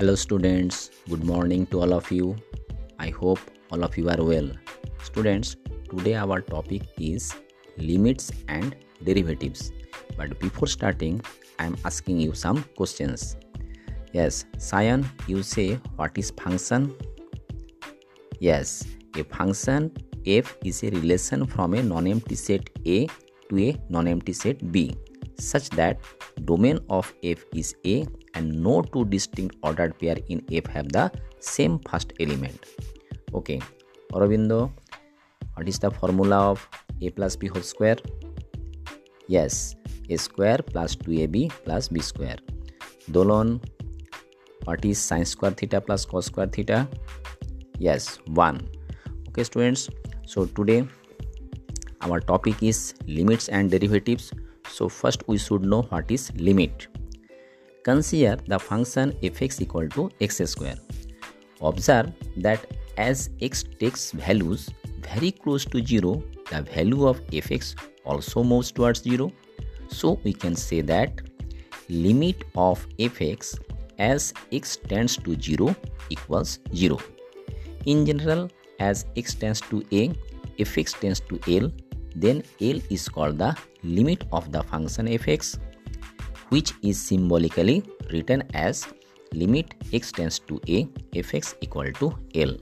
Hello, students. Good morning to all of you. I hope all of you are well. Students, today our topic is limits and derivatives. But before starting, I am asking you some questions. Yes, Cyan, you say what is function? Yes, a function f is a relation from a non-empty set A to a non-empty set B such that domain of f is A and no two distinct ordered pair in F have the same first element. Okay, Aurobindo, what is the formula of A plus B whole square? Yes, A square plus 2AB plus B square. Dolon, what is sine square theta plus cos square theta? Yes, 1. Okay, students, so today our topic is limits and derivatives. So, first we should know what is limit. Consider the function fx equal to x square. Observe that as x takes values very close to 0, the value of fx also moves towards 0. So we can say that limit of fx as x tends to 0 equals 0. In general, as x tends to a, fx tends to l, then l is called the limit of the function fx which is symbolically written as limit x tends to a fx equal to l.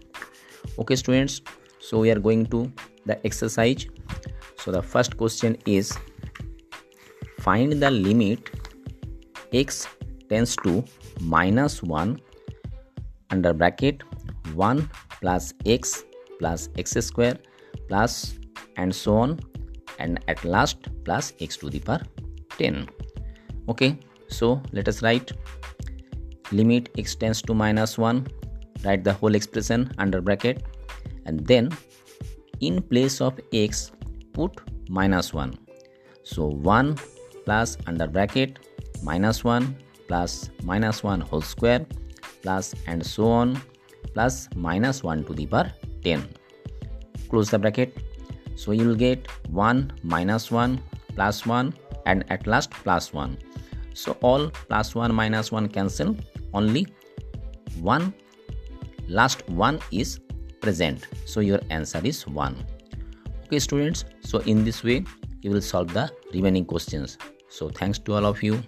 Okay students so we are going to the exercise. So the first question is find the limit x tends to minus 1 under bracket 1 plus x plus x square plus and so on and at last plus x to the power 10 okay so let us write limit x tends to minus 1 write the whole expression under bracket and then in place of x put minus 1 so 1 plus under bracket minus 1 plus minus 1 whole square plus and so on plus minus 1 to the power 10 close the bracket. So you will get 1 minus 1 plus 1 and at last plus 1 so all plus 1 minus 1 cancel only one last one is present. So your answer is 1 okay students so in this way you will solve the remaining questions. So thanks to all of you